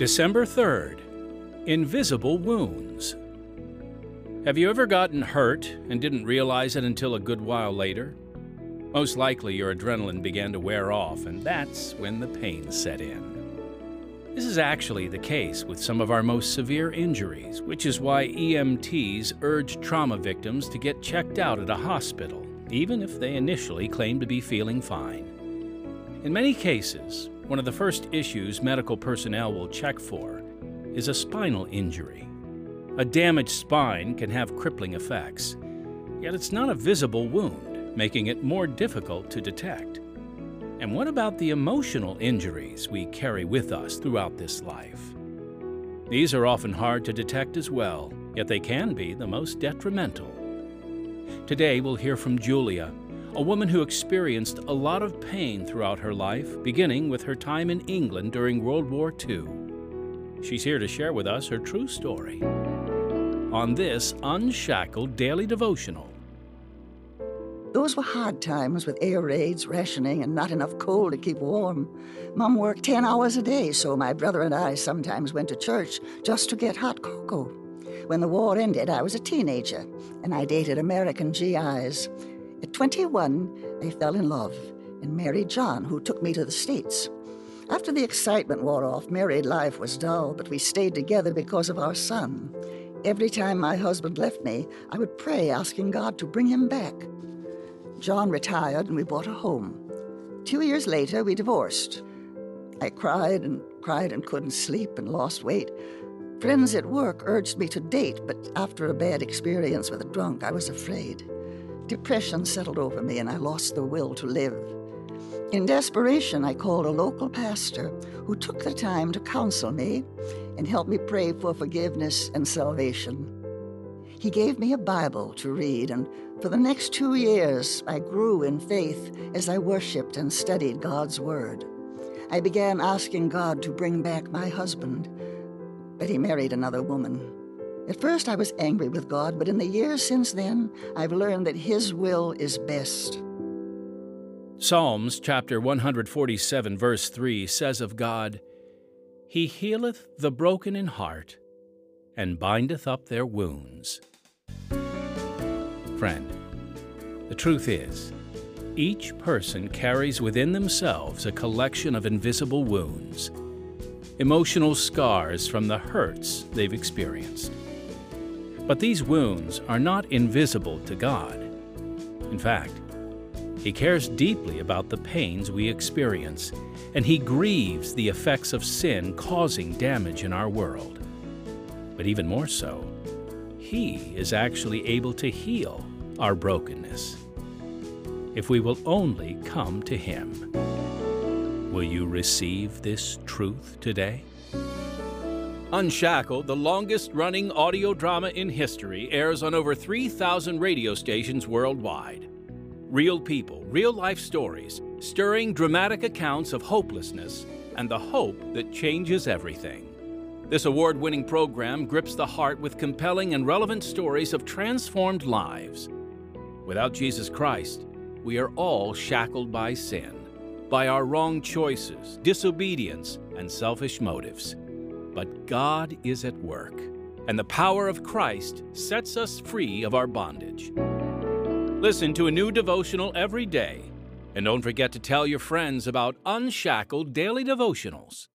December 3rd Invisible Wounds. Have you ever gotten hurt and didn't realize it until a good while later? Most likely your adrenaline began to wear off, and that's when the pain set in. This is actually the case with some of our most severe injuries, which is why EMTs urge trauma victims to get checked out at a hospital, even if they initially claim to be feeling fine. In many cases, one of the first issues medical personnel will check for is a spinal injury. A damaged spine can have crippling effects, yet it's not a visible wound, making it more difficult to detect. And what about the emotional injuries we carry with us throughout this life? These are often hard to detect as well, yet they can be the most detrimental. Today we'll hear from Julia, a woman who experienced a lot of pain throughout her life, beginning with her time in England during World War II. She's here to share with us her true story on this Unshackled Daily Devotional. Those were hard times with air raids, rationing, and not enough coal to keep warm. Mum worked 10 hours a day, so my brother and I sometimes went to church just to get hot cocoa. When the war ended, I was a teenager, and I dated American GIs. At 21, I fell in love and married John, who took me to the States. After the excitement wore off, married life was dull, but we stayed together because of our son. Every time my husband left me, I would pray asking God to bring him back. John retired and we bought a home. Two years later, we divorced. I cried and cried and couldn't sleep and lost weight. Friends at work urged me to date, but after a bad experience with a drunk, I was afraid. Depression settled over me and I lost the will to live. In desperation, I called a local pastor who took the time to counsel me and help me pray for forgiveness and salvation. He gave me a Bible to read, and for the next two years, I grew in faith as I worshiped and studied God's Word. I began asking God to bring back my husband, but he married another woman. At first, I was angry with God, but in the years since then, I've learned that His will is best. Psalms chapter 147, verse 3 says of God, He healeth the broken in heart, and bindeth up their wounds. Friend, the truth is, each person carries within themselves a collection of invisible wounds, emotional scars from the hurts they've experienced. But these wounds are not invisible to God. In fact, He cares deeply about the pains we experience, and He grieves the effects of sin causing damage in our world. But even more so, He is actually able to heal our brokenness if we will only come to Him. Will you receive this truth today? Unshackled, the longest running audio drama in history, airs on over 3,000 radio stations worldwide. Real people, real life stories, stirring dramatic accounts of hopelessness and the hope that changes everything. This award winning program grips the heart with compelling and relevant stories of transformed lives. Without Jesus Christ, we are all shackled by sin, by our wrong choices, disobedience, and selfish motives. But God is at work, and the power of Christ sets us free of our bondage. Listen to a new devotional every day, and don't forget to tell your friends about Unshackled Daily Devotionals.